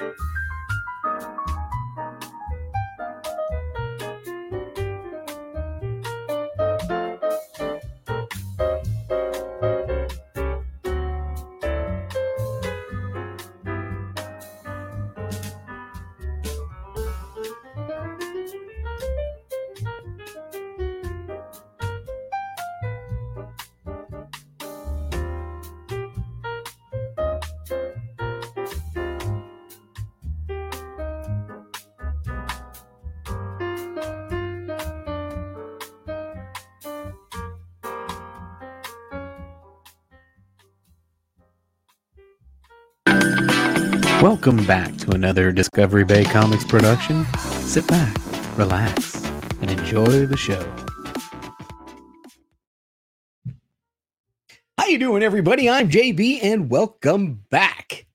Música Welcome back to another Discovery Bay Comics production. Sit back, relax, and enjoy the show. How you doing, everybody? I'm JB, and welcome back.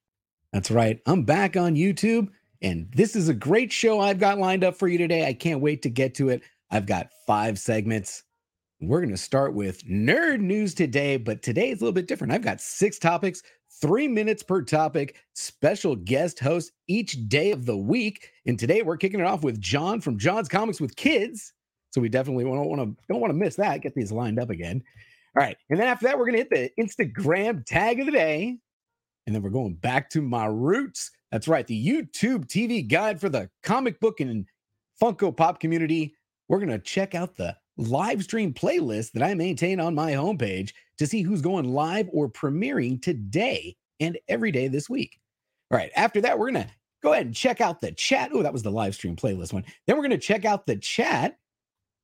That's right, I'm back on YouTube, and this is a great show I've got lined up for you today. I can't wait to get to it. I've got five segments. We're going to start with nerd news today, but today is a little bit different. I've got six topics three minutes per topic, special guest host each day of the week. And today we're kicking it off with John from John's Comics with Kids. So we definitely don't want to don't want to miss that. Get these lined up again. All right. And then after that, we're gonna hit the Instagram tag of the day. And then we're going back to my roots. That's right, the YouTube TV guide for the comic book and Funko Pop community. We're gonna check out the live stream playlist that I maintain on my homepage to see who's going live or premiering today and every day this week. All right, after that, we're going to go ahead and check out the chat. Oh, that was the live stream playlist one. Then we're going to check out the chat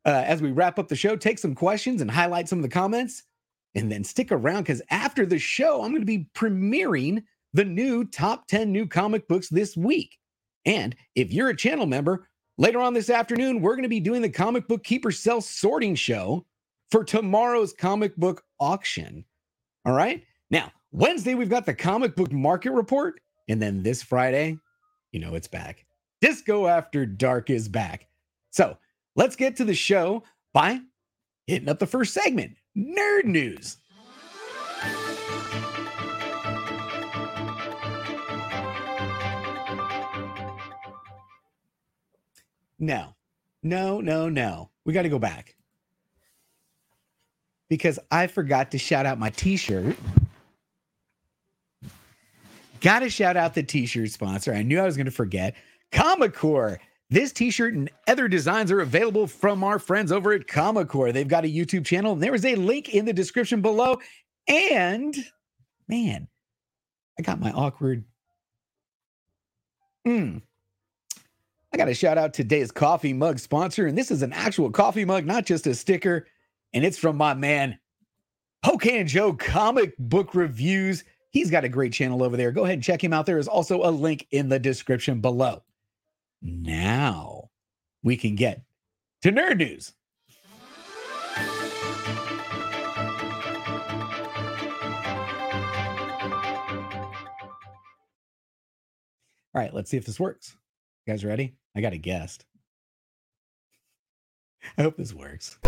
uh, as we wrap up the show, take some questions and highlight some of the comments. And then stick around because after the show, I'm going to be premiering the new top 10 new comic books this week. And if you're a channel member, Later on this afternoon, we're going to be doing the comic book keeper sell sorting show for tomorrow's comic book auction. All right. Now, Wednesday, we've got the comic book market report. And then this Friday, you know, it's back. Disco After Dark is back. So let's get to the show by hitting up the first segment Nerd News. No, no, no, no. We got to go back because I forgot to shout out my t shirt. Got to shout out the t shirt sponsor. I knew I was going to forget Comicore. This t shirt and other designs are available from our friends over at Comicore. They've got a YouTube channel. and There is a link in the description below. And man, I got my awkward. Mm, I got to shout out today's coffee mug sponsor. And this is an actual coffee mug, not just a sticker. And it's from my man, Hokan Joe Comic Book Reviews. He's got a great channel over there. Go ahead and check him out. There is also a link in the description below. Now we can get to nerd news. All right, let's see if this works. You guys ready? I got a guest. I hope this works.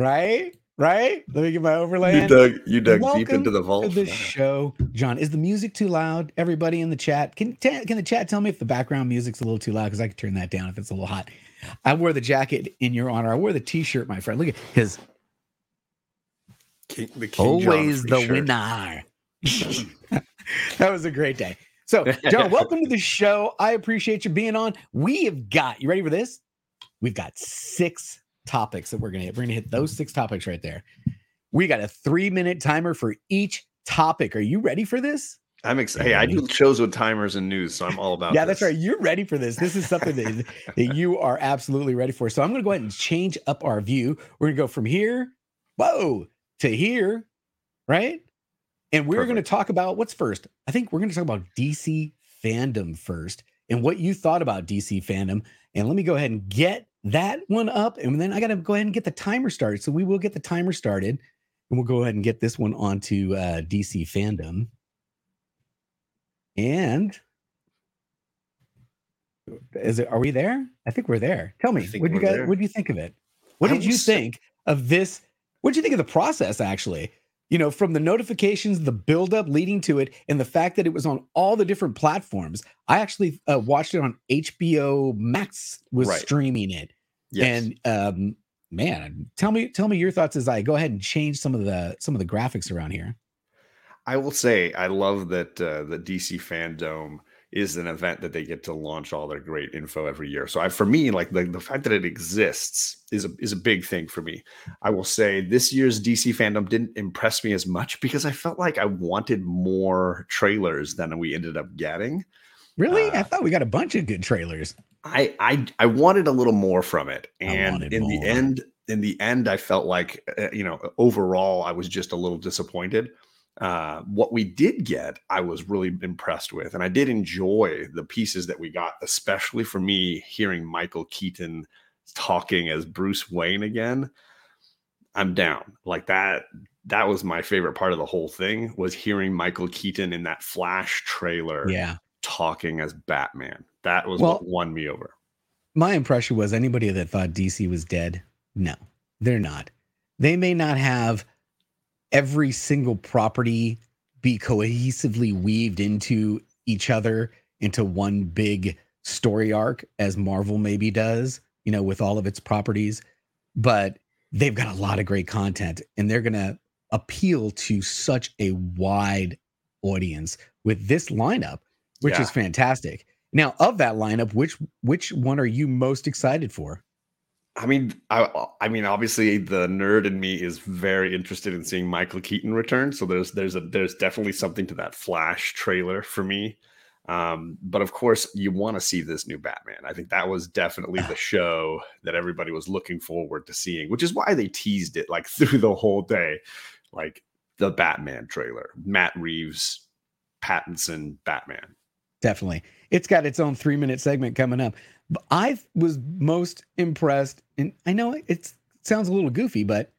Right? Right? Let me get my overlay. You dug you dug Welcome deep into the vault. To the show, John. Is the music too loud? Everybody in the chat, can t- can the chat tell me if the background music's a little too loud? Because I can turn that down if it's a little hot. I wore the jacket in your honor. I wore the t-shirt, my friend. Look at his King, the King always the shirt. winner. that was a great day. So, John, welcome to the show. I appreciate you being on. We have got you ready for this? We've got six topics that we're gonna hit. We're gonna hit those six topics right there. We got a three minute timer for each topic. Are you ready for this? I'm excited. Hey, I do shows with timers and news, so I'm all about. yeah, this. that's right. You're ready for this. This is something that, that you are absolutely ready for. So I'm going to go ahead and change up our view. We're going to go from here, whoa, to here, right? And we're going to talk about what's first. I think we're going to talk about DC fandom first and what you thought about DC fandom. And let me go ahead and get that one up. And then I got to go ahead and get the timer started. So we will get the timer started and we'll go ahead and get this one onto uh, DC fandom. And is it? Are we there? I think we're there. Tell me, what do you guys? What do you think of it? What I did you think of this? What did you think of the process? Actually, you know, from the notifications, the buildup leading to it, and the fact that it was on all the different platforms. I actually uh, watched it on HBO Max. Was right. streaming it, yes. and um, man, tell me, tell me your thoughts as I go ahead and change some of the some of the graphics around here. I will say, I love that uh, the DC fandom is an event that they get to launch all their great info every year. So I, for me, like the, the fact that it exists is a, is a big thing for me. I will say this year's DC fandom didn't impress me as much because I felt like I wanted more trailers than we ended up getting. Really? Uh, I thought we got a bunch of good trailers. I I I wanted a little more from it. And in more. the end in the end I felt like uh, you know, overall I was just a little disappointed uh, what we did get, I was really impressed with, and I did enjoy the pieces that we got, especially for me hearing Michael Keaton talking as Bruce Wayne again. I'm down like that. That was my favorite part of the whole thing was hearing Michael Keaton in that Flash trailer, yeah, talking as Batman. That was well, what won me over. My impression was anybody that thought DC was dead, no, they're not. They may not have every single property be cohesively weaved into each other into one big story arc as Marvel maybe does, you know, with all of its properties. But they've got a lot of great content and they're going to appeal to such a wide audience with this lineup, which yeah. is fantastic. Now, of that lineup, which which one are you most excited for? I mean, I, I mean, obviously, the nerd in me is very interested in seeing Michael Keaton return. So there's there's a there's definitely something to that Flash trailer for me. Um, but of course, you want to see this new Batman. I think that was definitely the show that everybody was looking forward to seeing, which is why they teased it like through the whole day, like the Batman trailer, Matt Reeves, Pattinson, Batman. Definitely, it's got its own three minute segment coming up. I was most impressed, and I know it sounds a little goofy, but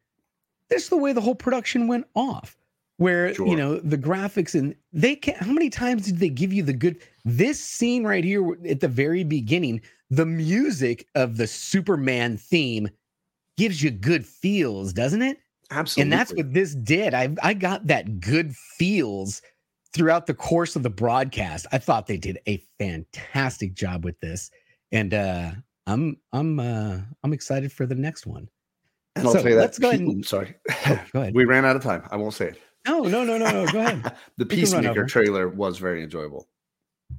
this is the way the whole production went off. Where sure. you know the graphics and they can how many times did they give you the good this scene right here at the very beginning, the music of the Superman theme gives you good feels, doesn't it? Absolutely. And that's what this did. I I got that good feels throughout the course of the broadcast. I thought they did a fantastic job with this and uh, I'm I'm uh, I'm excited for the next one. And I'll say that. Let's go. And, sorry, oh, go ahead. we ran out of time. I won't say it. No, no, no, no, no. Go ahead. the Peacemaker trailer was very enjoyable.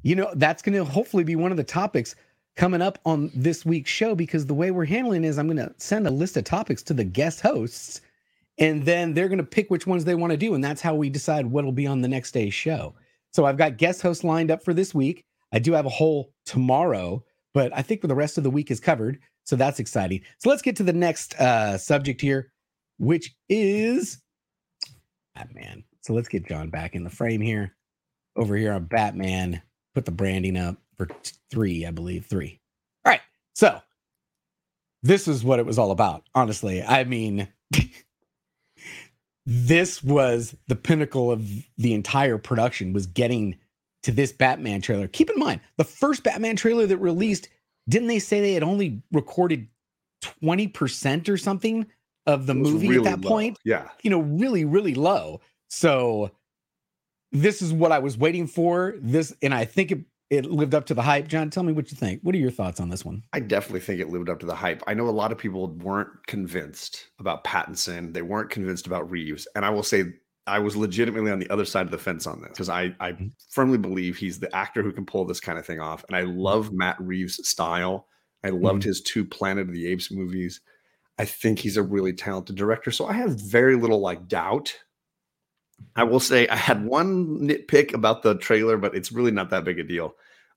You know, that's going to hopefully be one of the topics coming up on this week's show because the way we're handling is I'm going to send a list of topics to the guest hosts and then they're going to pick which ones they want to do. And that's how we decide what'll be on the next day's show. So I've got guest hosts lined up for this week. I do have a whole tomorrow but I think the rest of the week is covered. So that's exciting. So let's get to the next uh, subject here, which is Batman. So let's get John back in the frame here. Over here on Batman, put the branding up for t- three, I believe. Three. All right. So this is what it was all about. Honestly, I mean, this was the pinnacle of the entire production was getting to this Batman trailer. Keep in mind, the first Batman trailer that released, didn't they say they had only recorded 20% or something of the movie really at that low. point? Yeah. You know, really, really low. So this is what I was waiting for. This, and I think it, it lived up to the hype. John, tell me what you think. What are your thoughts on this one? I definitely think it lived up to the hype. I know a lot of people weren't convinced about Pattinson. They weren't convinced about Reeves. And I will say I was legitimately on the other side of the fence on this because I, I mm-hmm. firmly believe he's the actor who can pull this kind of thing off. And I mm-hmm. love Matt Reeves' style. I loved mm-hmm. his two Planet of the Apes movies. I think he's a really talented director. So I have very little like doubt. I will say I had one nitpick about the trailer, but it's really not that big a deal.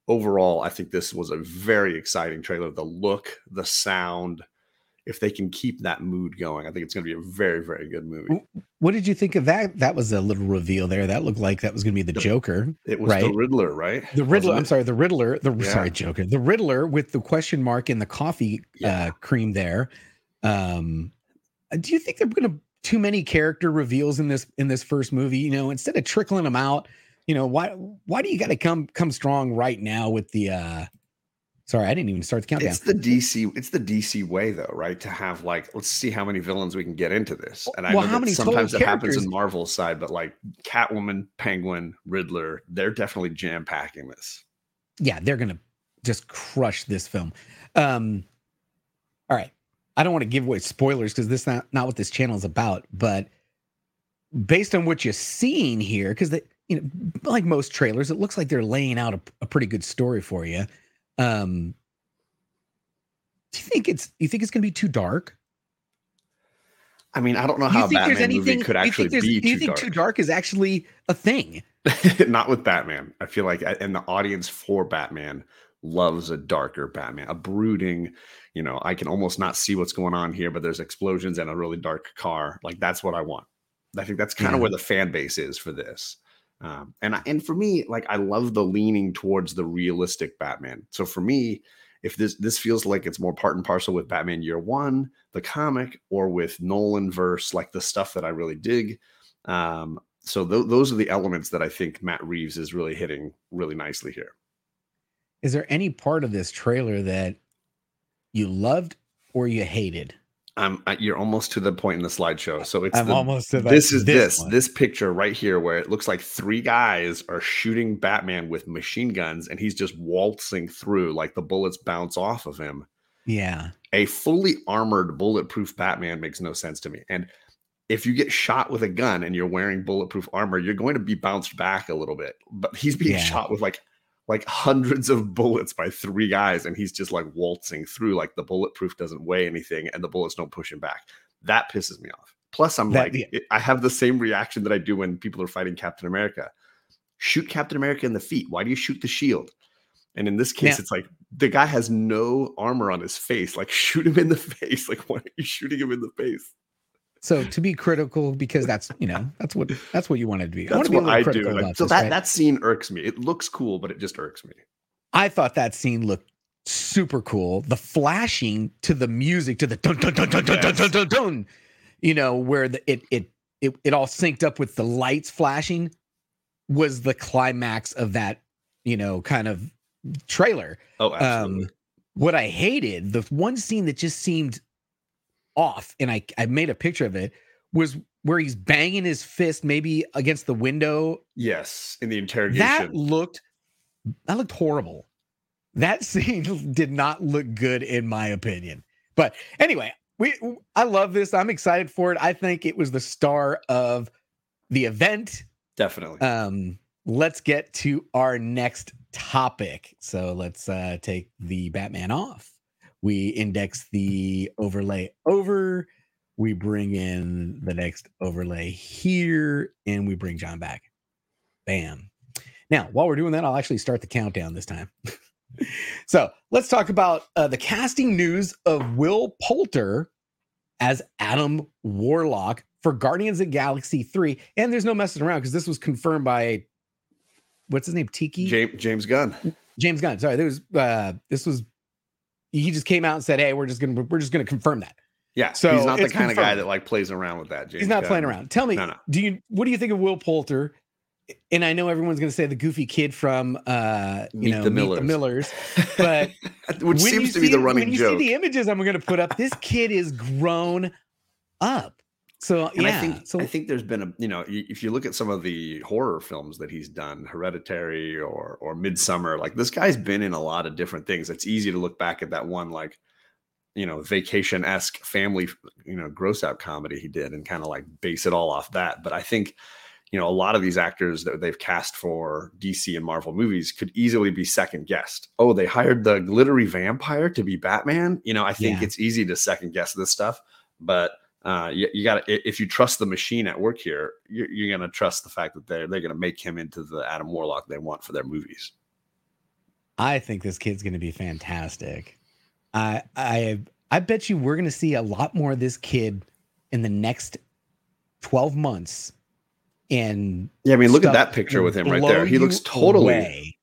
Overall, I think this was a very exciting trailer. The look, the sound, if they can keep that mood going, I think it's going to be a very, very good movie. What did you think of that? That was a little reveal there. That looked like that was going to be the, the Joker. It was right? the Riddler, right? The Riddler. I'm sorry, the Riddler. The yeah. sorry, Joker. The Riddler with the question mark in the coffee yeah. uh, cream there. Um, do you think they're going to too many character reveals in this in this first movie? You know, instead of trickling them out, you know, why why do you got to come come strong right now with the uh Sorry, I didn't even start the countdown. It's the DC. It's the DC way, though, right? To have like, let's see how many villains we can get into this. And I well, know that sometimes it happens in Marvel's side, but like Catwoman, Penguin, Riddler, they're definitely jam packing this. Yeah, they're gonna just crush this film. Um, all right, I don't want to give away spoilers because this not not what this channel is about, but based on what you're seeing here, because you know, like most trailers, it looks like they're laying out a, a pretty good story for you um, do you think it's you think it's going to be too dark? I mean, I don't know how Batman anything, movie could actually be. Do you think dark. too dark is actually a thing? Not with Batman. I feel like, and the audience for Batman loves a darker Batman, a brooding. You know, I can almost not see what's going on here, but there's explosions and a really dark car. Like that's what I want. I think that's kind yeah. of where the fan base is for this. Um, and I, and for me, like I love the leaning towards the realistic Batman. So for me, if this this feels like it's more part and parcel with Batman Year One, the comic, or with Nolan verse, like the stuff that I really dig. Um, so th- those are the elements that I think Matt Reeves is really hitting really nicely here. Is there any part of this trailer that you loved or you hated? I'm you're almost to the point in the slideshow. So it's I'm the, almost to this is this this, this picture right here where it looks like three guys are shooting Batman with machine guns and he's just waltzing through like the bullets bounce off of him. Yeah. A fully armored bulletproof Batman makes no sense to me. And if you get shot with a gun and you're wearing bulletproof armor, you're going to be bounced back a little bit. But he's being yeah. shot with like like hundreds of bullets by three guys and he's just like waltzing through like the bulletproof doesn't weigh anything and the bullets don't push him back. That pisses me off. Plus i'm that, like yeah. i have the same reaction that i do when people are fighting captain america. Shoot captain america in the feet. Why do you shoot the shield? And in this case it's like the guy has no armor on his face. Like shoot him in the face. Like why are you shooting him in the face so to be critical, because that's you know that's what that's what you want to be. That's I what I do. So this, that right? that scene irks me. It looks cool, but it just irks me. I thought that scene looked super cool. The flashing to the music to the dun dun dun dun dun dun, dun, dun, dun, you know, where the, it it it it all synced up with the lights flashing was the climax of that you know kind of trailer. Oh, absolutely. Um, what I hated, the one scene that just seemed off, and I I made a picture of it was where he's banging his fist maybe against the window. Yes, in the interrogation. That looked that looked horrible. That scene did not look good in my opinion. But anyway, we I love this. I'm excited for it. I think it was the star of the event. Definitely. Um let's get to our next topic. So let's uh take the Batman off we index the overlay over we bring in the next overlay here and we bring john back. Bam. Now while we're doing that i'll actually start the countdown this time. So let's talk about uh, the casting news of will poulter as adam warlock for guardians of galaxy 3 and there's no messing around because this was confirmed by what's his name? Tiki? James, james gunn. James gunn. Sorry there was uh this was he just came out and said, "Hey, we're just gonna we're just gonna confirm that." Yeah, so he's not the kind confirmed. of guy that like plays around with that. James he's not Gunn. playing around. Tell me, no, no. do you what do you think of Will Poulter? And I know everyone's going to say the goofy kid from uh, you Meet know the Meet the Millers, but which seems to be the running joke. when you see the images I'm going to put up, this kid is grown up. So and yeah, I think so I think there's been a you know if you look at some of the horror films that he's done, Hereditary or or Midsommar, like this guy's been in a lot of different things. It's easy to look back at that one like you know vacation esque family you know gross out comedy he did and kind of like base it all off that. But I think you know a lot of these actors that they've cast for DC and Marvel movies could easily be second guessed. Oh, they hired the glittery vampire to be Batman. You know, I think yeah. it's easy to second guess this stuff, but uh, you, you got to if you trust the machine at work here, you're, you're going to trust the fact that they're they're going to make him into the Adam Warlock they want for their movies. I think this kid's going to be fantastic. I I I bet you we're going to see a lot more of this kid in the next 12 months. And yeah, I mean, look at that picture with him right there. He looks totally. Away.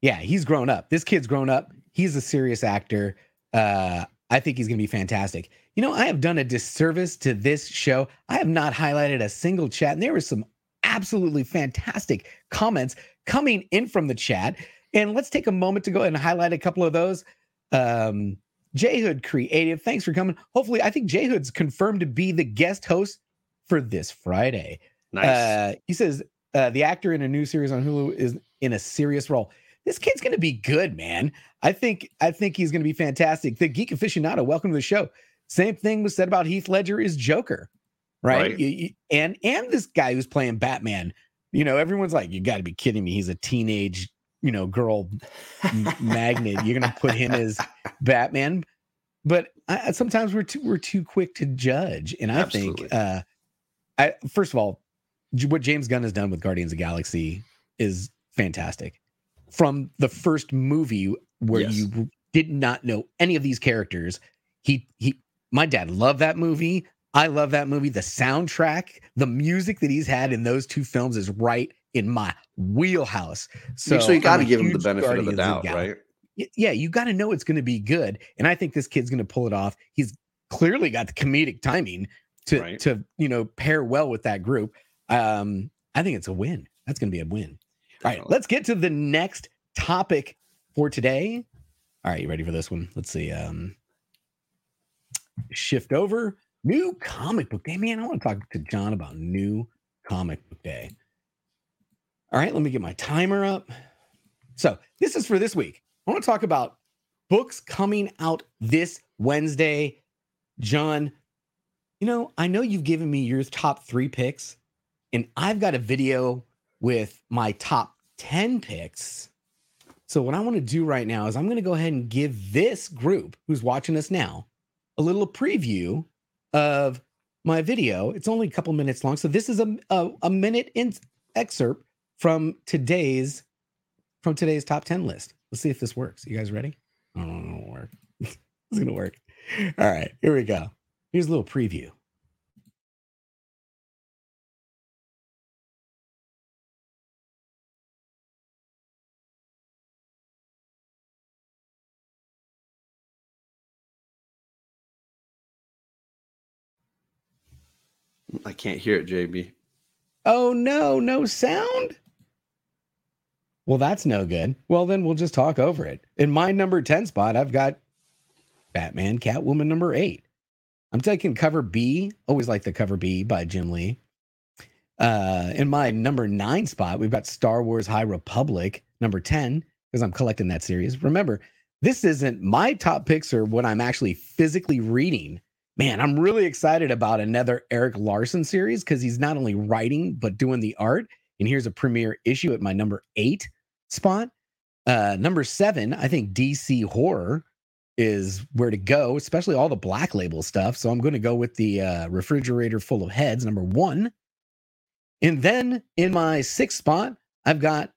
Yeah, he's grown up. This kid's grown up. He's a serious actor. Uh, I think he's going to be fantastic. You know, I have done a disservice to this show. I have not highlighted a single chat, and there were some absolutely fantastic comments coming in from the chat. And let's take a moment to go and highlight a couple of those. Um, Jhood Creative, thanks for coming. Hopefully, I think Jhood's confirmed to be the guest host for this Friday. Nice. Uh, he says uh, the actor in a new series on Hulu is in a serious role. This kid's going to be good, man. I think I think he's going to be fantastic. The Geek Aficionado, welcome to the show. Same thing was said about Heath Ledger is Joker, right? right. And and this guy who's playing Batman. You know, everyone's like, you got to be kidding me. He's a teenage you know, girl magnet. You're gonna put him as Batman, but I, sometimes we're too we're too quick to judge. And I Absolutely. think, uh, I first of all, what James Gunn has done with Guardians of Galaxy is fantastic. From the first movie where yes. you did not know any of these characters, he he. My dad loved that movie. I love that movie. The soundtrack, the music that he's had in those two films is right in my wheelhouse. So, so you got to give him the benefit of the doubt, right? Yeah, you got to know it's going to be good, and I think this kid's going to pull it off. He's clearly got the comedic timing to right. to you know pair well with that group. Um, I think it's a win. That's going to be a win. All right, let's get to the next topic for today. All right, you ready for this one? Let's see. Um, shift over. New comic book day. Man, I want to talk to John about new comic book day. All right, let me get my timer up. So, this is for this week. I want to talk about books coming out this Wednesday. John, you know, I know you've given me your top three picks, and I've got a video with my top 10 picks. So, what I want to do right now is I'm going to go ahead and give this group who's watching us now a little preview of my video. It's only a couple minutes long. So, this is a, a, a minute in excerpt from today's from today's top 10 list. Let's see if this works. You guys ready? Oh, no, it work. it's gonna work. All right, here we go. Here's a little preview. I can't hear it, JB. Oh no, no sound? Well, that's no good. Well, then we'll just talk over it. In my number 10 spot, I've got Batman Catwoman number eight. I'm taking cover B. Always like the cover B by Jim Lee. Uh, in my number nine spot, we've got Star Wars High Republic number 10, because I'm collecting that series. Remember, this isn't my top picks or what I'm actually physically reading. Man, I'm really excited about another Erik Larsen series because he's not only writing, but doing the art. And here's a premiere issue at my number eight spot. Uh, number seven, I think DC horror is where to go, especially all the black label stuff. So I'm going to go with the uh, refrigerator full of heads, number one. And then in my sixth spot, I've got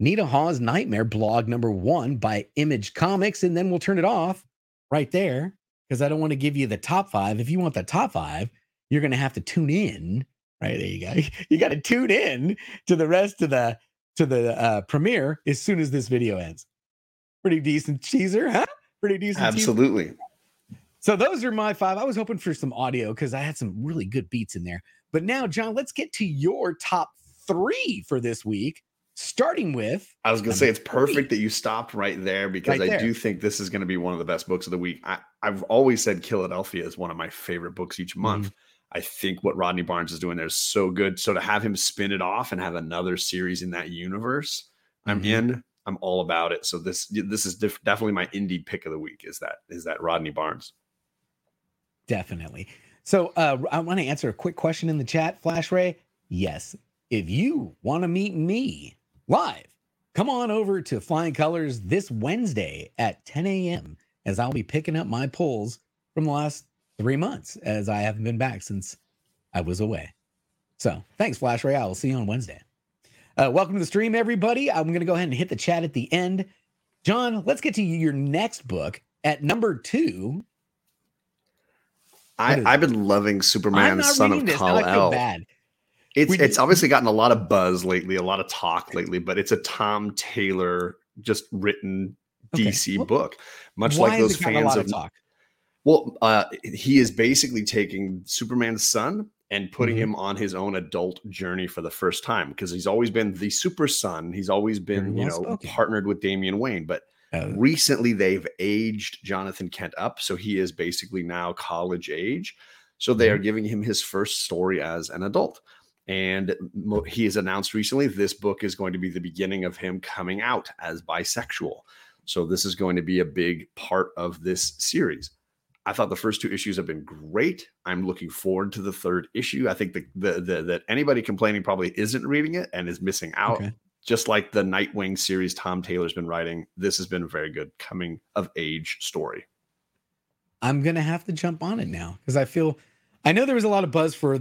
Nita Hawes Nightmare blog number one by Image Comics. And then we'll turn it off right there because I don't want to give you the top five. If you want the top five, you're going to have to tune in. Right there, you go. You got to tune in to the rest of the to the uh, premiere as soon as this video ends. Pretty decent teaser, huh? Pretty decent. Absolutely. Teaser. So those are my five. I was hoping for some audio because I had some really good beats in there. But now, John, let's get to your top three for this week. Starting with, I was going to say it's perfect that you stopped right there because right there. I do think this is going to be one of the best books of the week. I, have always said Killadelphia is one of my favorite books each month. Mm-hmm. I think what Rodney Barnes is doing there is so good. So to have him spin it off and have another series in that universe, I'm mm-hmm. in. I'm all about it. So this this is def- definitely my indie pick of the week. Is that is that Rodney Barnes? Definitely. So uh, I want to answer a quick question in the chat, Flash Ray. Yes, if you want to meet me live, come on over to Flying Colors this Wednesday at 10 a.m. as I'll be picking up my pulls from the last three months as I haven't been back since I was away. So thanks, Flash Ray. I will see you on Wednesday. Uh, welcome to the stream, everybody. I'm going to go ahead and hit the chat at the end. John, let's get to your next book at number two. I, I've been loving Superman, Son of Kal El. Bad. It's we, it's obviously gotten a lot of buzz lately, a lot of talk lately, but it's a Tom Taylor just written DC well, book, much like those fans of. Well, uh, he is basically taking Superman's son and putting mm-hmm. him on his own adult journey for the first time because he's always been the super son. He's always been, you know, spoken. partnered with Damian Wayne, but uh, recently they've aged Jonathan Kent up, so he is basically now college age. So they are mm-hmm. giving him his first story as an adult. And he has announced recently this book is going to be the beginning of him coming out as bisexual. So this is going to be a big part of this series. I thought the first two issues have been great. I'm looking forward to the third issue. I think the, the, the that anybody complaining probably isn't reading it and is missing out. Okay. Just like the Nightwing series Tom Taylor's been writing, this has been a very good coming of age story. I'm gonna have to jump on it now because I feel I know there was a lot of buzz for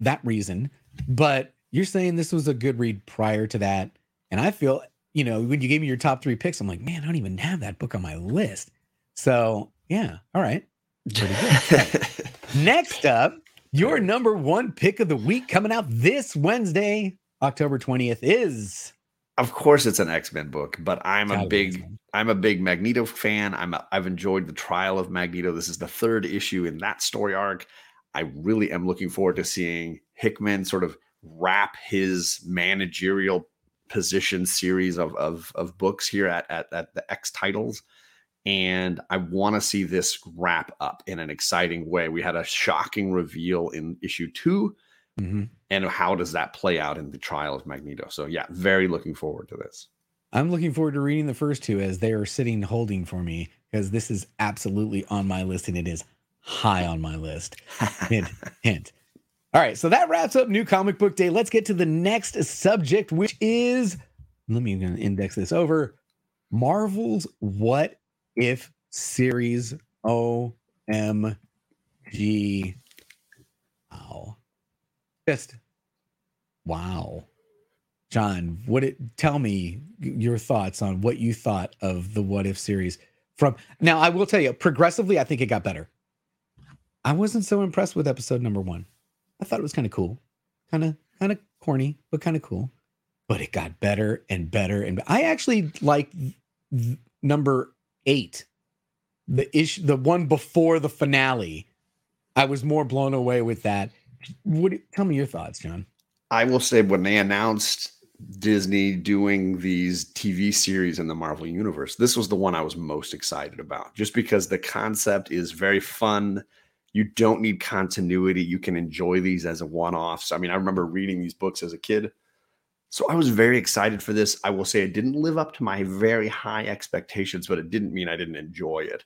that reason, but you're saying this was a good read prior to that. And I feel, you know, when you gave me your top three picks, I'm like, man, I don't even have that book on my list. So yeah, all right. Pretty good. Next up, your number one pick of the week coming out this Wednesday, October 20th, is of course it's an X-Men book, but I'm a big I'm a big Magneto fan. I'm a, I've enjoyed the trial of Magneto. This is the third issue in that story arc. I really am looking forward to seeing Hickman sort of wrap his managerial position series of, of, of books here at, at, at the X titles. And I want to see this wrap up in an exciting way. We had a shocking reveal in issue 2 mm-hmm. And how does that play out in the trial of Magneto? So, yeah, very looking forward to this. I'm looking forward to reading the first two as they are sitting holding for me because this is absolutely on my list and it is high on my list. hint, hint. All right, so that wraps up New Comic Book Day. Let's get to the next subject, which is let me index this over Marvel's What If series. OMG. Wow. Just wow. John, what it tell me your thoughts on what you thought of the What If series from now I will tell you progressively I think it got better. I wasn't so impressed with episode number one. I thought it was kind of cool, kind of kind of corny, but kind of cool. But it got better and better, and I actually like number eight, the issue, the one before the finale. I was more blown away with that. What? Tell me your thoughts, John. I will say when they announced Disney doing these TV series in the Marvel universe, this was the one I was most excited about, just because the concept is very fun you don't need continuity. You can enjoy these as a one offs. I mean, I remember reading these books as a kid. So I was very excited for this. I will say it didn't live up to my very high expectations, but it didn't mean I didn't enjoy it.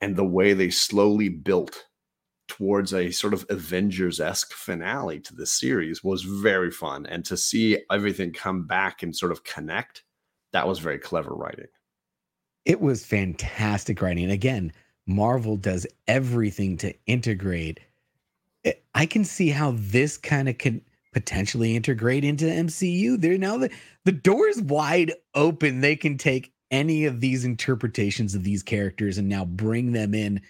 And the way they slowly built towards a sort of Avengers esque finale to the series was very fun. And to see everything come back and sort of connect, that was very clever writing. It was fantastic writing. And again, Marvel does everything to integrate. Eh, I can see how this kind of can potentially integrate into the MCU. They're now the the door is wide open. They can take any of these interpretations of these characters and now bring them in,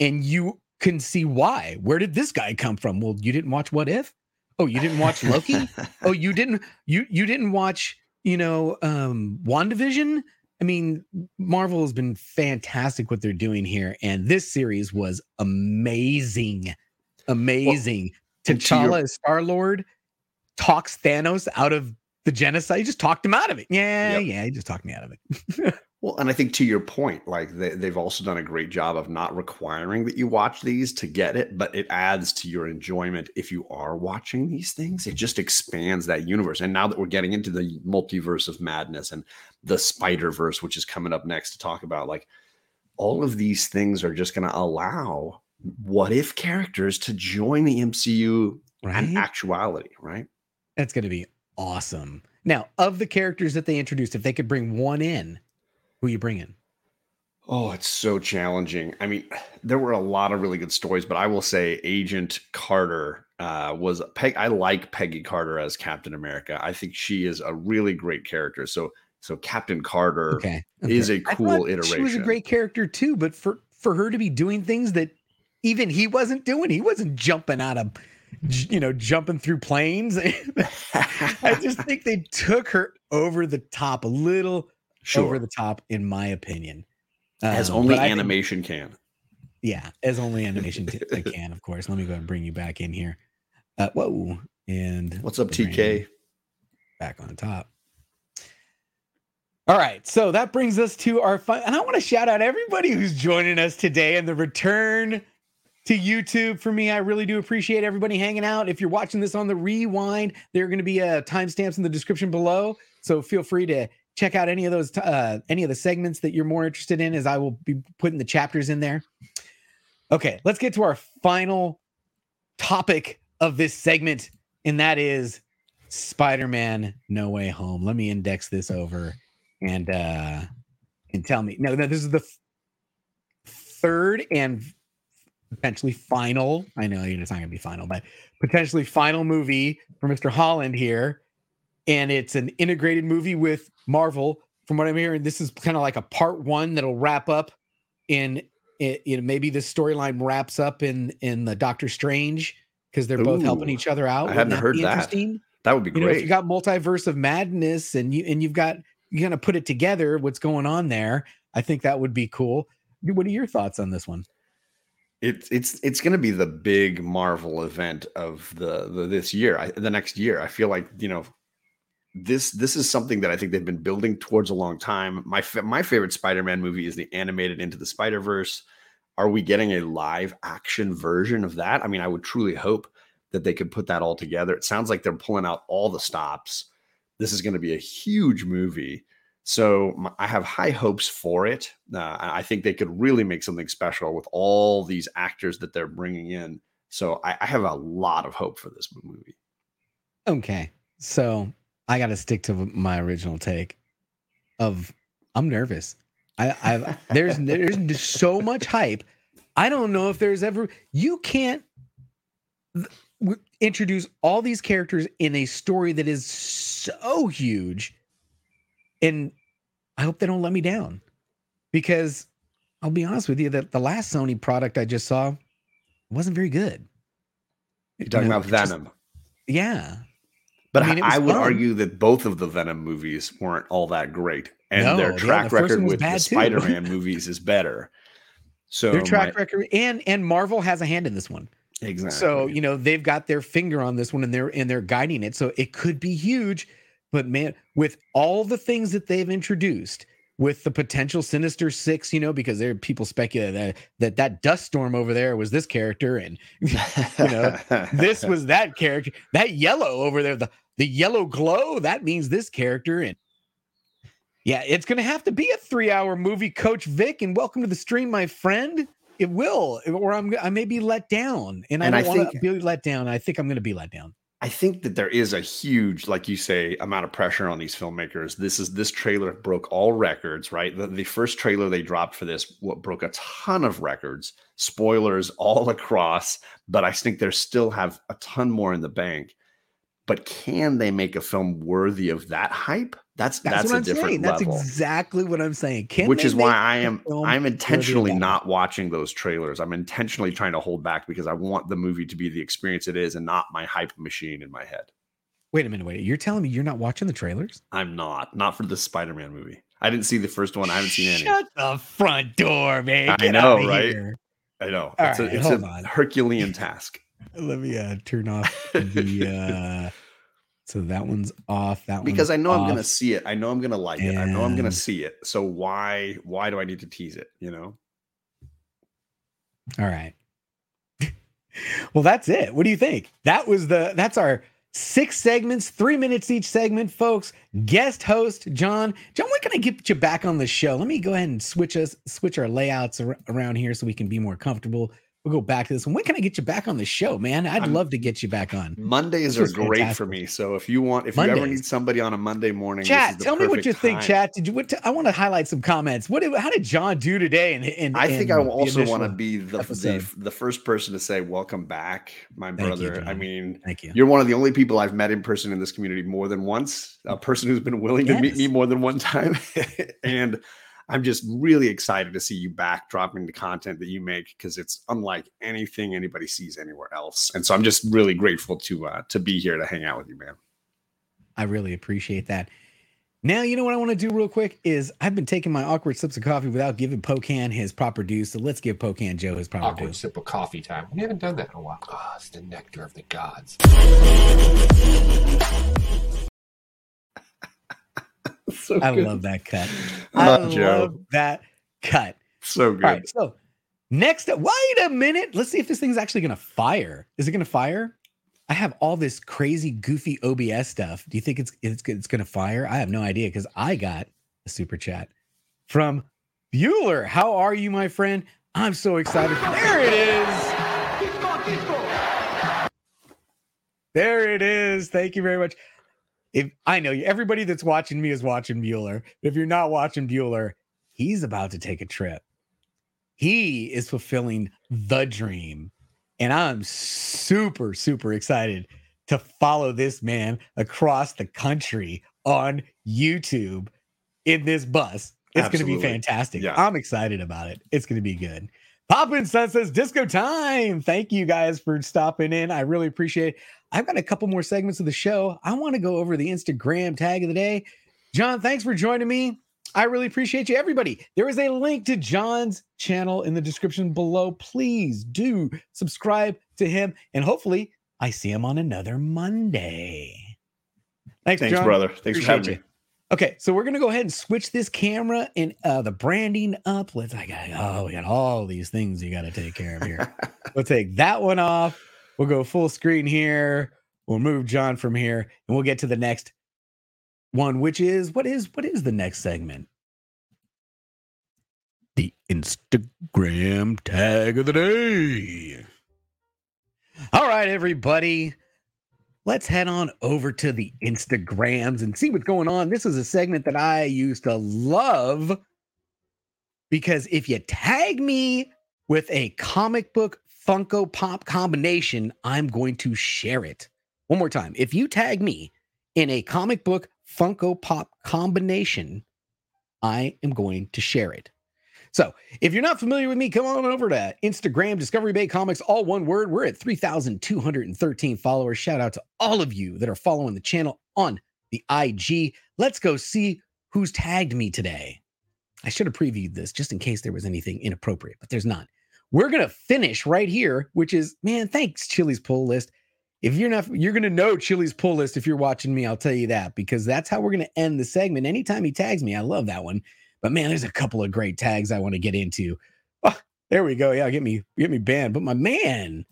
and you can see why. Where did this guy come from? Well, you didn't watch What If? Oh, you didn't watch Loki? oh, you didn't you you didn't watch you know um WandaVision? I mean, Marvel has been fantastic what they're doing here, and this series was amazing, amazing. Well, T'Challa your- Star Lord talks Thanos out of the genocide. He just talked him out of it. Yeah, yep. yeah, he just talked me out of it. Well, and I think to your point, like they, they've also done a great job of not requiring that you watch these to get it, but it adds to your enjoyment if you are watching these things. It just expands that universe. And now that we're getting into the multiverse of madness and the Spider Verse, which is coming up next to talk about, like all of these things are just going to allow what if characters to join the MCU right? and actuality, right? That's going to be awesome. Now, of the characters that they introduced, if they could bring one in, who you bringing? Oh, it's so challenging. I mean, there were a lot of really good stories, but I will say Agent Carter uh, was Peg. I like Peggy Carter as Captain America. I think she is a really great character. So, so Captain Carter okay. Okay. is a cool iteration. She was a great character too, but for for her to be doing things that even he wasn't doing. He wasn't jumping out of, you know, jumping through planes. I just think they took her over the top a little sure. over the top, in my opinion. As um, only animation think, can. Yeah, as only animation t- can, of course. Let me go and bring you back in here. Uh, whoa. And what's up, TK? Back on top. All right, so that brings us to our fun, and I want to shout out everybody who's joining us today and the return to YouTube for me. I really do appreciate everybody hanging out. If you're watching this on the rewind, there are going to be uh, timestamps in the description below, so feel free to check out any of those uh, any of the segments that you're more interested in, as I will be putting the chapters in there. Okay, let's get to our final topic of this segment, and that is Spider-Man: No Way Home. Let me index this over and uh and tell me. No, no, this is the f- third and potentially final. I know it's not gonna be final, but potentially final movie for Mr. Holland here. And it's an integrated movie with Marvel. From what I'm hearing, this is kind of like a part one that'll wrap up in it, you know, maybe this storyline wraps up in in the Doctor Strange because they're Ooh, both helping each other out. I hadn't heard that. That would be great. You, know, you got multiverse of madness, and you and you've got you're gonna put it together. What's going on there? I think that would be cool. What are your thoughts on this one? It's it's it's going to be the big Marvel event of the, the this year, I, the next year. I feel like you know this this is something that I think they've been building towards a long time. My my favorite Spider-Man movie is the animated Into the Spider-Verse. Are we getting a live action version of that? I mean, I would truly hope that they could put that all together. It sounds like they're pulling out all the stops. This is going to be a huge movie. So I have high hopes for it. Uh, I think they could really make something special with all these actors that they're bringing in. So I, I have a lot of hope for this movie. Okay, so I got to stick to my original take. Of I'm nervous. I, I've there's there's so much hype. I don't know if there's ever you can't introduce all these characters in a story that is so huge and i hope they don't let me down because i'll be honest with you that the last sony product i just saw wasn't very good you're talking you know, about venom just, yeah but I, mean, I would fun. argue that both of the venom movies weren't all that great and no, their track yeah, the record with the spider-man movies is better so their track my, record and and marvel has a hand in this one Exactly. So, you know, they've got their finger on this one and they're and they're guiding it. So it could be huge, but man, with all the things that they've introduced, with the potential Sinister Six, you know, because there are people speculate that, that that dust storm over there was this character, and you know, this was that character. That yellow over there, the the yellow glow, that means this character. And yeah, it's gonna have to be a three hour movie, Coach Vic. And welcome to the stream, my friend it will, or I'm I may be let down, and, and I don't want to be let down. I think I'm going to be let down. I think that there is a huge, like you say, amount of pressure on these filmmakers. This is this trailer broke all records, right? The, the first trailer they dropped for this what broke a ton of records, spoilers all across. But I think they still have a ton more in the bank. But can they make a film worthy of that hype? That's that's, that's a I'm different saying. level. That's exactly what I'm saying. Can Which is why I am I'm intentionally not watching those trailers. I'm intentionally trying to hold back because I want the movie to be the experience it is and not my hype machine in my head. Wait a minute, wait. You're telling me you're not watching the trailers? I'm not. Not for the Spider-Man movie. I didn't see the first one. I haven't seen any. Shut the front door, man. Get I know, right? Here. I know. All it's right, a, it's a Herculean task. Let me uh, turn off the uh so that one's off. That one because I know off. I'm gonna see it. I know I'm gonna like and... it. I know I'm gonna see it. So why why do I need to tease it? You know. All right. well, that's it. What do you think? That was the that's our six segments, three minutes each segment, folks. Guest host John. John, when can I get you back on the show? Let me go ahead and switch us switch our layouts ar- around here so we can be more comfortable we'll go back to this one. When can I get you back on the show, man? I'd I'm, love to get you back on. Mondays are great fantastic. for me. So if you want, if Mondays. you ever need somebody on a Monday morning, chat, tell me what you time. think, chat. Did you? What, I want to highlight some comments. What? How did John do today? And, and I think I also want to be the, the, the first person to say welcome back, my brother. You, I mean, thank you. You're one of the only people I've met in person in this community more than once. A person who's been willing yes. to meet me more than one time, and I'm just really excited to see you back dropping the content that you make because it's unlike anything anybody sees anywhere else. And so I'm just really grateful to uh, to be here to hang out with you, man. I really appreciate that. Now, you know what I want to do real quick is I've been taking my awkward sips of coffee without giving Pocan his proper due. So let's give Pocan Joe his proper awkward due. sip of coffee time. We haven't done that in a while. Oh, it's the nectar of the gods. so I love that cut. I love Joe. that cut. So good. All right, so next, wait a minute. Let's see if this thing's actually going to fire. Is it going to fire? I have all this crazy, goofy OBS stuff. Do you think it's it's it's going to fire? I have no idea because I got a super chat from Bueller. How are you, my friend? I'm so excited. There it is. There it is. Thank you very much. If I know you, everybody that's watching me is watching Bueller. But if you're not watching Bueller, he's about to take a trip. He is fulfilling the dream and I'm super, super excited to follow this man across the country on YouTube in this bus. It's going to be fantastic. Yeah. I'm excited about it. It's going to be good. Poppin Sun says disco time. Thank you guys for stopping in. I really appreciate it. I've got a couple more segments of the show. I want to go over the Instagram tag of the day. John, thanks for joining me. I really appreciate you, everybody. There is a link to John's channel in the description below. Please do subscribe to him, and hopefully, I see him on another Monday. Thanks, Thanks John. brother. Thanks appreciate for having you. me. Okay, so we're gonna go ahead and switch this camera and uh, the branding up. Let's. I got. Oh, we got all these things you got to take care of here. we'll take that one off. We'll go full screen here. We'll move John from here, and we'll get to the next one, which is what is what is the next segment? The Instagram tag of the day. All right, everybody. Let's head on over to the Instagrams and see what's going on. This is a segment that I used to love because if you tag me with a comic book Funko Pop combination, I'm going to share it. One more time. If you tag me in a comic book Funko Pop combination, I am going to share it. So, if you're not familiar with me, come on over to Instagram, Discovery Bay Comics, all one word. We're at 3,213 followers. Shout out to all of you that are following the channel on the IG. Let's go see who's tagged me today. I should have previewed this just in case there was anything inappropriate, but there's not. We're going to finish right here, which is, man, thanks, Chili's pull list if you're not you're gonna know Chili's pull list if you're watching me, I'll tell you that because that's how we're gonna end the segment. Anytime he tags me, I love that one. But man, there's a couple of great tags I want to get into. Oh, there we go. Yeah, get me get me banned. But my man,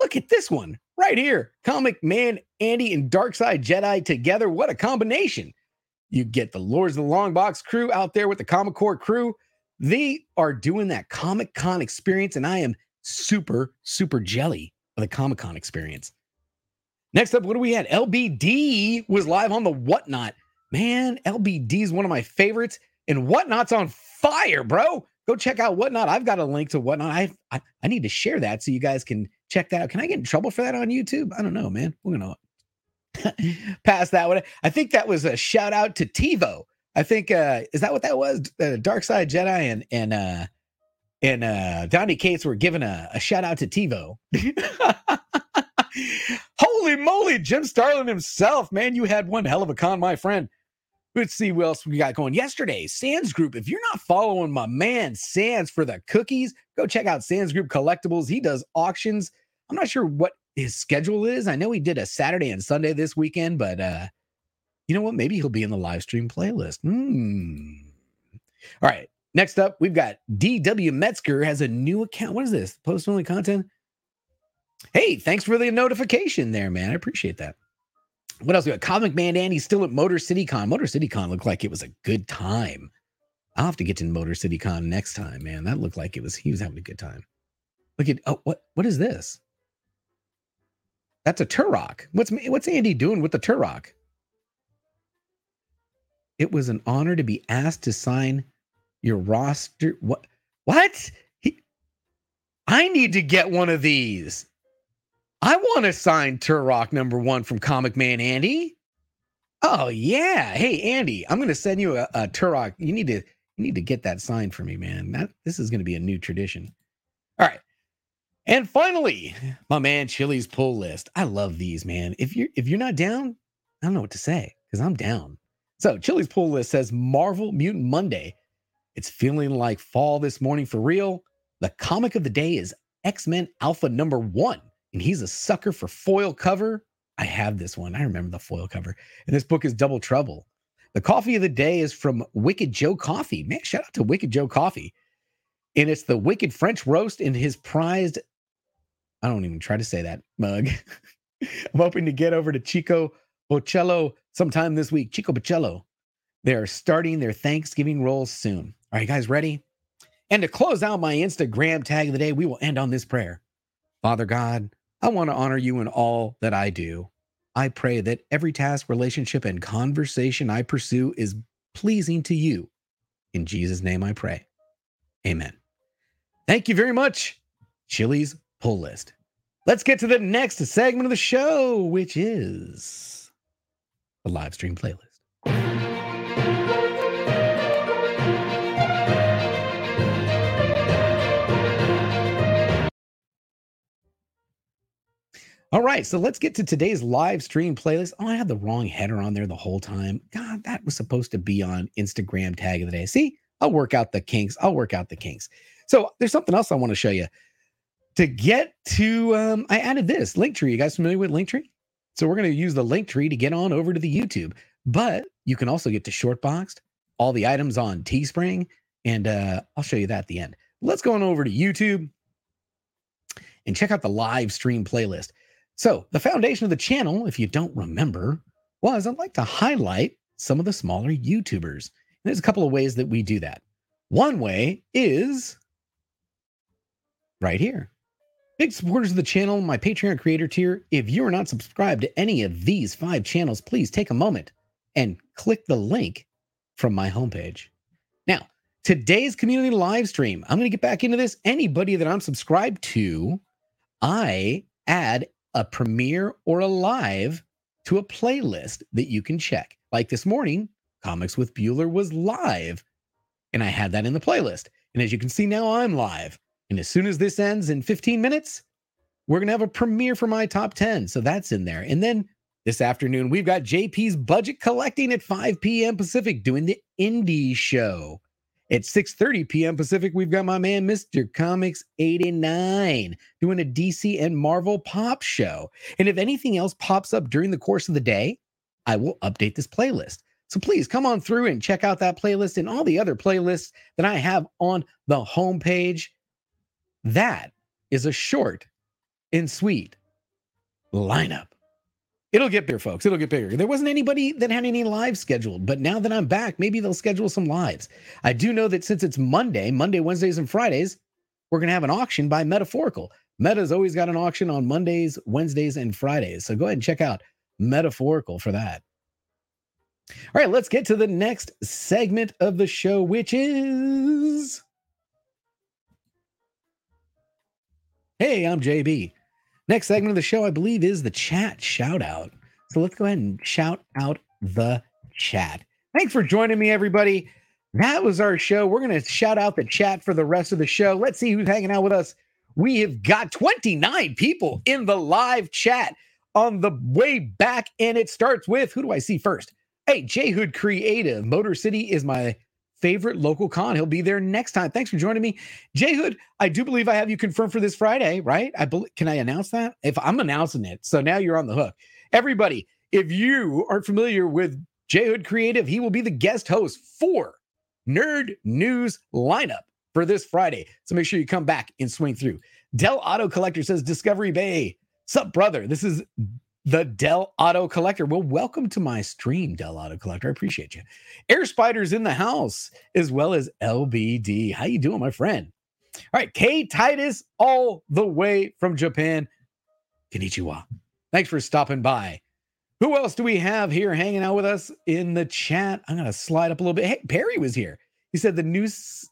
look at this one right here. Comic Man Andy and Dark Side Jedi together. What a combination. You get the Lords of the Long Box crew out there with the Comic Core crew. They are doing that Comic Con experience, and I am super, super jelly of the Comic Con experience. Next up, what do we had? LBD was live on the Whatnot. Man, LBD is one of my favorites, and Whatnot's on fire, bro. Go check out Whatnot. I've got a link to Whatnot. I, I, I need to share that so you guys can check that out. Can I get in trouble for that on YouTube? I don't know, man. We're gonna pass that one. I think that was a shout out to TiVo. I think uh is that what that was? Uh, Dark Side Jedi and and uh and uh Donny Cates were giving a, a shout out to TiVo. Holy moly, Jim Starlin himself, man, you had one hell of a con, my friend. Let's see what else we got going. Yesterday, Sands Group. If you're not following my man Sands for the cookies, go check out Sands Group Collectibles. He does auctions. I'm not sure what his schedule is. I know he did a Saturday and Sunday this weekend, but uh, you know what? Maybe he'll be in the live stream playlist. Hmm. All right. Next up, we've got DW Metzger has a new account. What is this? Post only content? Hey, thanks for the notification there, man. I appreciate that. What else we got? Comic Man Andy still at Motor City Con. Motor City Con looked like it was a good time. I'll have to get to Motor City Con next time, man. That looked like it was he was having a good time. Look at oh what what is this? That's a Turok. What's what's Andy doing with the Turok? It was an honor to be asked to sign your roster. What what? He, I need to get one of these. I want to sign Turok number one from Comic Man Andy. Oh yeah. Hey Andy, I'm gonna send you a, a Turok. You need to You need to get that signed for me, man. That this is to be a new tradition. All right. And finally, my man Chili's pull list. I love these, man. If you're if you're not down, I don't know what to say because I'm down. So Chili's pull list says Marvel Mutant Monday. It's feeling like fall this morning for real. The comic of the day is X-Men Alpha number one, and he's a sucker for foil cover. I have this one. I remember the foil cover. And this book is Double Trouble. The coffee of the day is from Wicked Joe Coffee. Man, shout out to Wicked Joe Coffee. And it's the Wicked French roast in his prized, I don't even try to say that mug. I'm hoping to get over to Chico Bocello sometime this week. Chico Bocello. They are starting their Thanksgiving rolls soon. Are you guys ready? And to close out my Instagram tag of the day, we will end on this prayer Father God, I want to honor you in all that I do. I pray that every task, relationship, and conversation I pursue is pleasing to you. In Jesus' name I pray. Amen. Thank you very much, Chili's Pull List. Let's get to the next segment of the show, which is live stream playlist. All right, so let's get to today's live stream playlist. Oh, I had the wrong header on there the whole time. God, that was supposed to be on Instagram tag of the day. See, I'll work out the kinks. I'll work out the kinks. So there's something else I want to show you. To get to, um, I added this Linktree. You guys familiar with Linktree? So we're going to use the link tree to get on over to the YouTube. But you can also get to Shortboxed, all the items on Teespring, and uh, I'll show you that at the end. Let's go on over to YouTube and check out the live stream playlist. So, the foundation of the channel, if you don't remember, was I'd like to highlight some of the smaller YouTubers. And there's a couple of ways that we do that. One way is right here. Big supporters of the channel, my Patreon creator tier. If you are not subscribed to any of these five channels, please take a moment and click the link from my homepage. Now, today's community live stream, I'm going to get back into this. Anybody that I'm subscribed to, I add a premiere or a live to a playlist that you can check. Like this morning, Comics with Bueller was live, and I had that in the playlist. And as you can see now, I'm live. And as soon as this ends in 15 minutes, we're going to have a premiere for my top 10. So that's in there. And then this afternoon, we've got JP's budget collecting at 5 p.m. Pacific doing the indie show. At 6:30 p.m. Pacific, we've got my man Mr. Comics 89 doing a DC and Marvel pop show. And if anything else pops up during the course of the day, I will update this playlist. So please come on through and check out that playlist and all the other playlists that I have on the homepage. That is a short and sweet lineup. It'll get bigger, folks. It'll get bigger. There wasn't anybody that had any lives scheduled, but now that I'm back, maybe they'll schedule some lives. I do know that since it's Monday, Monday, Wednesdays, and Fridays, we're going to have an auction by Metaphorical. Meta's always got an auction on Mondays, Wednesdays, and Fridays. So go ahead and check out Metaphorical for that. All right, let's get to the next segment of the show, which is. Hey, I'm JB. Next segment of the show, I believe, is the chat shout out. So let's go ahead and shout out the chat. Thanks for joining me, everybody. That was our show. We're going to shout out the chat for the rest of the show. Let's see who's hanging out with us. We have got 29 people in the live chat on the way back, and it starts with who do I see first? Hey, J Hood Creative. Motor City is my favorite local con. He'll be there next time. Thanks for joining me. Jay Hood, I do believe I have you confirmed for this Friday, right? I believe, can I announce that? If I'm announcing it. So now you're on the hook. Everybody, if you aren't familiar with Jay Hood Creative, he will be the guest host for Nerd News lineup for this Friday. So make sure you come back and swing through. Dell Auto Collector says Discovery Bay. Sup, brother? This is the Dell Auto Collector. Well, welcome to my stream, Dell Auto Collector. I appreciate you. Air Spiders in the house, as well as LBD. How you doing, my friend? All right, K Titus, all the way from Japan. Konnichiwa. Thanks for stopping by. Who else do we have here hanging out with us in the chat? I'm gonna slide up a little bit. Hey, Perry was here. He said the news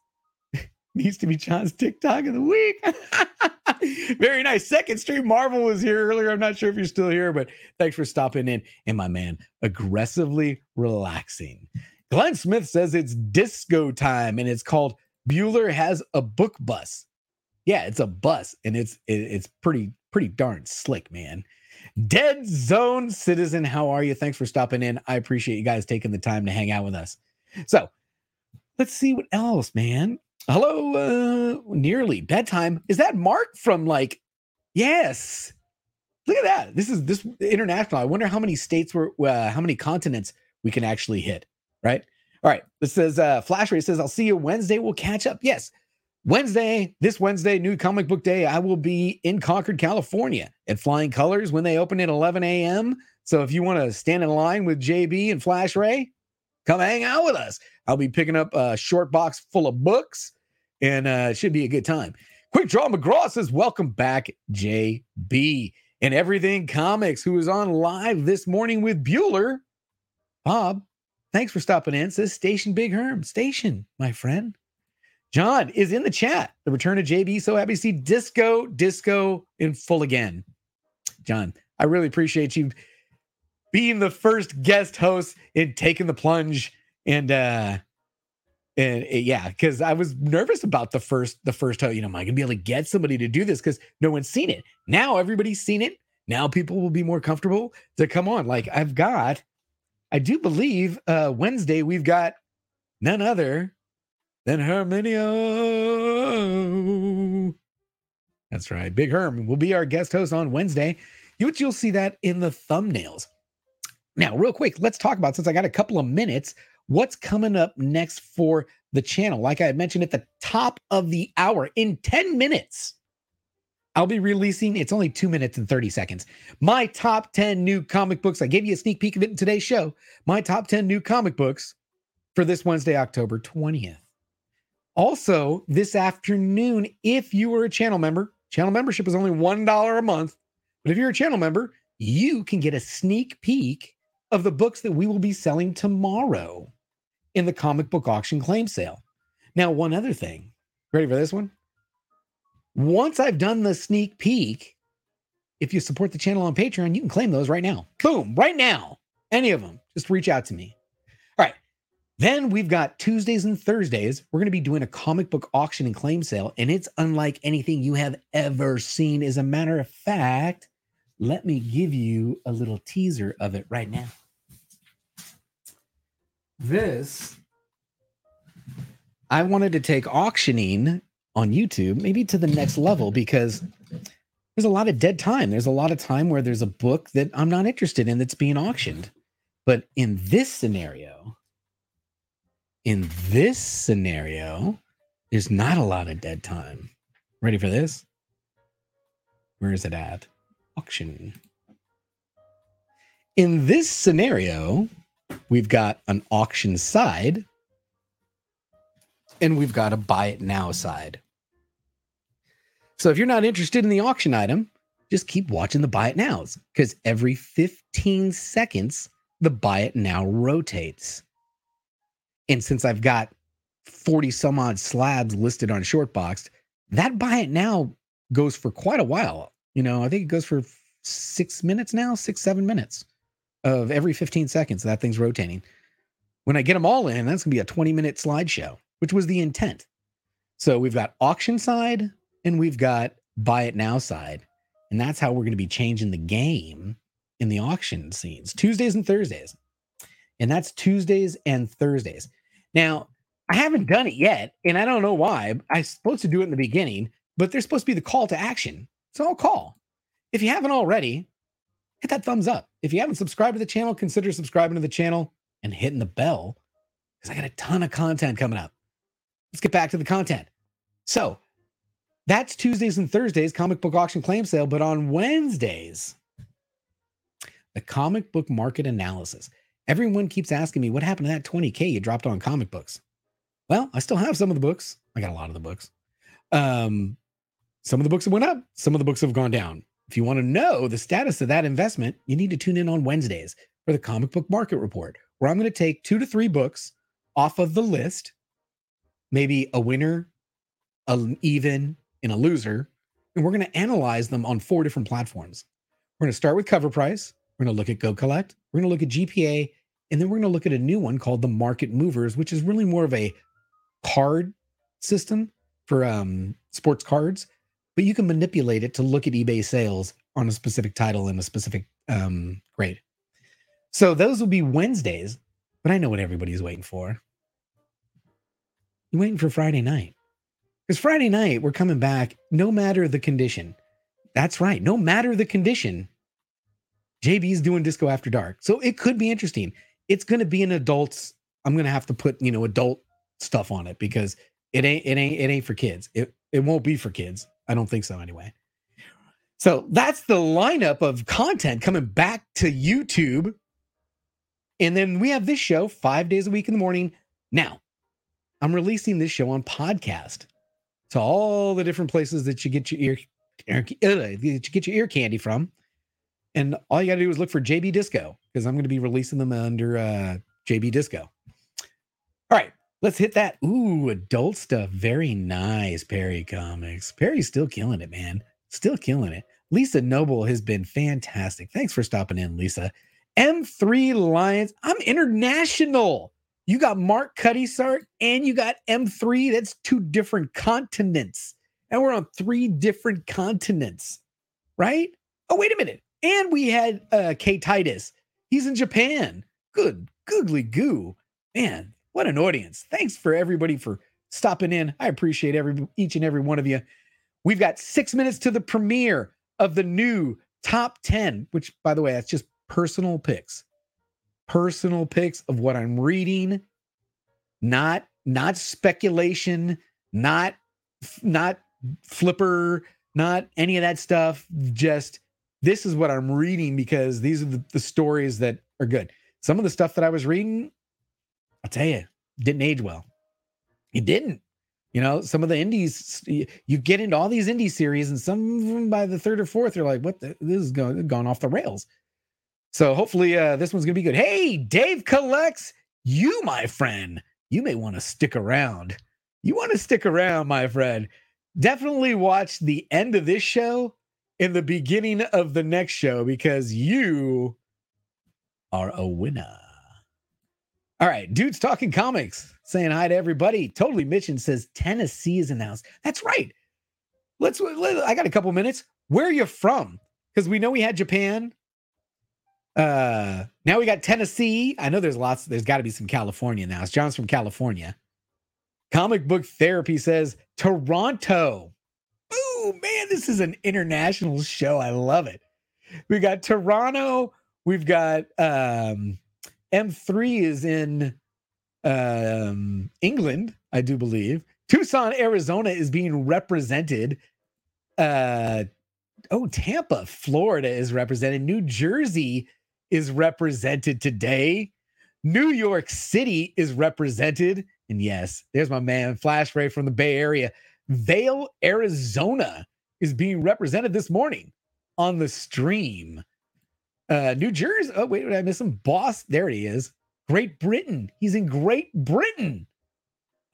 needs to be John's TikTok of the week. Very nice. Second stream Marvel was here earlier. I'm not sure if you're still here, but thanks for stopping in. And my man, aggressively relaxing. Glenn Smith says it's disco time and it's called Bueller has a book bus. Yeah, it's a bus and it's it, it's pretty pretty darn slick, man. Dead Zone Citizen, how are you? Thanks for stopping in. I appreciate you guys taking the time to hang out with us. So, let's see what else, man. Hello, uh, nearly bedtime. Is that Mark from like? Yes. Look at that. This is this international. I wonder how many states were, uh, how many continents we can actually hit. Right. All right. This says uh, Flash Ray says, "I'll see you Wednesday. We'll catch up." Yes. Wednesday, this Wednesday, new comic book day, I will be in Concord, California at Flying Colors when they open at 11 a.m. So if you want to stand in line with JB and Flash Ray, come hang out with us. I'll be picking up a short box full of books and uh, should be a good time. Quick Draw McGraw says, Welcome back, JB and Everything Comics, who is on live this morning with Bueller. Bob, thanks for stopping in. Says Station Big Herm. Station, my friend. John is in the chat. The return of JB. So happy to see Disco, Disco in full again. John, I really appreciate you being the first guest host and taking the plunge. And uh and uh, yeah, because I was nervous about the first the first host. You know, am I gonna be able to get somebody to do this? Because no one's seen it. Now everybody's seen it. Now people will be more comfortable to come on. Like I've got, I do believe uh Wednesday we've got none other than Herminio. That's right. Big Herm will be our guest host on Wednesday. You you'll see that in the thumbnails. Now, real quick, let's talk about since I got a couple of minutes, what's coming up next for the channel. Like I mentioned at the top of the hour, in 10 minutes, I'll be releasing, it's only two minutes and 30 seconds. My top 10 new comic books. I gave you a sneak peek of it in today's show. My top 10 new comic books for this Wednesday, October 20th. Also, this afternoon, if you are a channel member, channel membership is only $1 a month. But if you're a channel member, you can get a sneak peek of the books that we will be selling tomorrow in the comic book auction claim sale. Now, one other thing. Ready for this one? Once I've done the sneak peek, if you support the channel on Patreon, you can claim those right now. Boom, right now. Any of them. Just reach out to me. All right. Then we've got Tuesdays and Thursdays. We're going to be doing a comic book auction and claim sale, and it's unlike anything you have ever seen. As a matter of fact, let me give you a little teaser of it right now. This, I wanted to take auctioning on YouTube maybe to the next level because there's a lot of dead time. There's a lot of time where there's a book that I'm not interested in that's being auctioned. But in this scenario, in this scenario, there's not a lot of dead time. Ready for this? Where is it at? Auction. In this scenario, we've got an auction side and we've got a buy it now side. So if you're not interested in the auction item, just keep watching the buy it nows because every 15 seconds, the buy it now rotates. And since I've got 40 some odd slabs listed on Shortboxed, that buy it now goes for quite a while. You know, I think it goes for six minutes now, six, seven minutes of every 15 seconds. That thing's rotating. When I get them all in, that's going to be a 20 minute slideshow, which was the intent. So we've got auction side and we've got buy it now side. And that's how we're going to be changing the game in the auction scenes Tuesdays and Thursdays. And that's Tuesdays and Thursdays. Now, I haven't done it yet, and I don't know why. I'm supposed to do it in the beginning, but there's supposed to be the call to action. So I'll call. If you haven't already, hit that thumbs up. If you haven't subscribed to the channel, consider subscribing to the channel and hitting the bell because I got a ton of content coming up. Let's get back to the content. So that's Tuesdays and Thursdays, comic book auction claim sale. But on Wednesdays, the comic book market analysis. Everyone keeps asking me what happened to that 20K you dropped on comic books. Well, I still have some of the books. I got a lot of the books. Um, some of the books have went up, some of the books have gone down. If you want to know the status of that investment, you need to tune in on Wednesdays for the comic book market report, where I'm going to take two to three books off of the list, maybe a winner, an even, and a loser, and we're going to analyze them on four different platforms. We're going to start with cover price. We're going to look at Go Collect. We're going to look at GPA And then we're going to look at a new one called the Market Movers, which is really more of a card system for um, sports cards, but you can manipulate it to look at eBay sales on a specific title and a specific um, grade. So those will be Wednesdays, but I know what everybody's waiting for. You're waiting for Friday night. Because Friday night, we're coming back no matter the condition. That's right. No matter the condition, JB's doing disco after dark. So it could be interesting. It's going to be an adults. I'm going to have to put, you know, adult stuff on it because it ain't it ain't it ain't for kids. It it won't be for kids. I don't think so anyway. So that's the lineup of content coming back to YouTube. And then we have this show 5 days a week in the morning. Now, I'm releasing this show on podcast to all the different places that you get your ear, ear you get your ear candy from. And all you got to do is look for JB Disco because I'm going to be releasing them under uh, JB Disco. Let's hit that. Ooh, adult stuff. Very nice, Perry Comics. Perry's still killing it, man. Still killing it. Lisa Noble has been fantastic. Thanks for stopping in, Lisa. M3 Lions. I'm international. You got Mark Cuttysart and you got M3. That's two different continents. And we're on three different continents, right? Oh, wait a minute. And we had uh K Titus. He's in Japan. Good googly goo. Man, what an audience. Thanks for everybody for stopping in. I appreciate every each and every one of you. We've got six minutes to the premiere of the new top 10, which by the way, that's just personal picks personal picks of what I'm reading, not not speculation, not not flipper, not any of that stuff. Just this is what I'm reading because these are the, the stories that are good. Some of the stuff that I was reading, I'll tell you, didn't age well. It didn't. You know, some of the indies, you get into all these indie series, and some by the third or fourth, you're like, "What? The, this is going gone off the rails." So hopefully uh, this one's gonna be good. Hey, Dave collects. You, my friend, you may want to stick around. You want to stick around, my friend. Definitely watch the end of this show in the beginning of the next show because you are a winner. All right, dudes talking comics, saying hi to everybody. Totally Mitchin says Tennessee is announced. That's right. Let's. Let, I got a couple minutes. Where are you from? Because we know we had Japan. Uh, now we got Tennessee. I know there's lots. There's got to be some California now. It's John's from California. Comic book therapy says Toronto. Oh man, this is an international show. I love it. We got Toronto. We've got um, M3 is in um, England, I do believe. Tucson, Arizona is being represented. Uh, oh, Tampa, Florida is represented. New Jersey is represented today. New York City is represented. And yes, there's my man, Flash Ray from the Bay Area. Vail, Arizona is being represented this morning on the stream. Uh, New Jersey. Oh, wait, did I miss him? Boss. There he is. Great Britain. He's in Great Britain.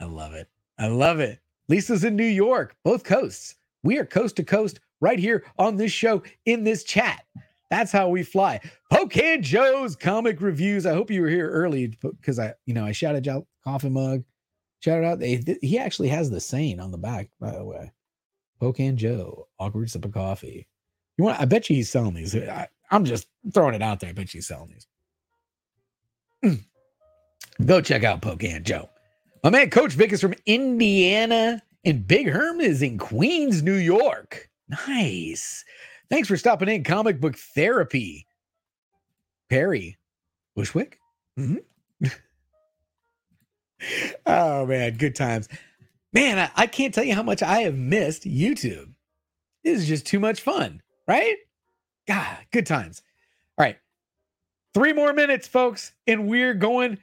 I love it. I love it. Lisa's in New York, both coasts. We are coast to coast right here on this show in this chat. That's how we fly. Pocan Joe's comic reviews. I hope you were here early because I, you know, I shouted out coffee mug. Shout out. They, he actually has the saying on the back, by the way. Pocan Joe, awkward sip of coffee. You want? I bet you he's selling these. I, am just throwing it out there. I bet you he's selling these. Go check out Pocan Joe. My man, Coach Vic is from Indiana, and Big Herm is in Queens, New York. Nice. Thanks for stopping in, Comic Book Therapy. Perry Bushwick. Mm-hmm. oh man, good times. Man, I, I can't tell you how much I have missed YouTube. This is just too much fun, right? God, good times. All right. Three more minutes, folks, and we're going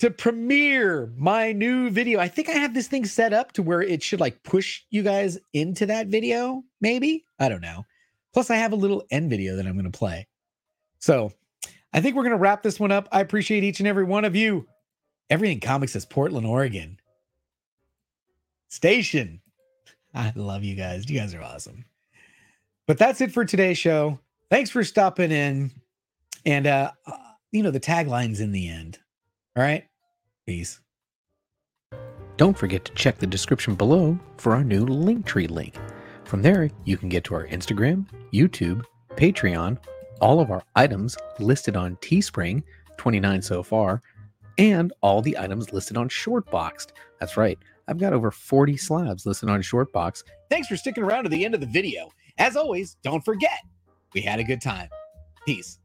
to premiere my new video. I think I have this thing set up to where it should like push you guys into that video, maybe. I don't know. Plus, I have a little end video that I'm going to play. So I think we're going to wrap this one up. I appreciate each and every one of you. Everything Comics is Portland, Oregon. Station. I love you guys. You guys are awesome. But that's it for today's show. Thanks for stopping in. And uh, you know, the tagline's in the end. All right. Peace. Don't forget to check the description below for our new Linktree link. From there, you can get to our Instagram, YouTube, Patreon, all of our items listed on Teespring, 29 so far, and all the items listed on Shortboxed. That's right, I've got over 40 slabs listed on Shortbox. Thanks for sticking around to the end of the video. As always, don't forget, we had a good time. Peace.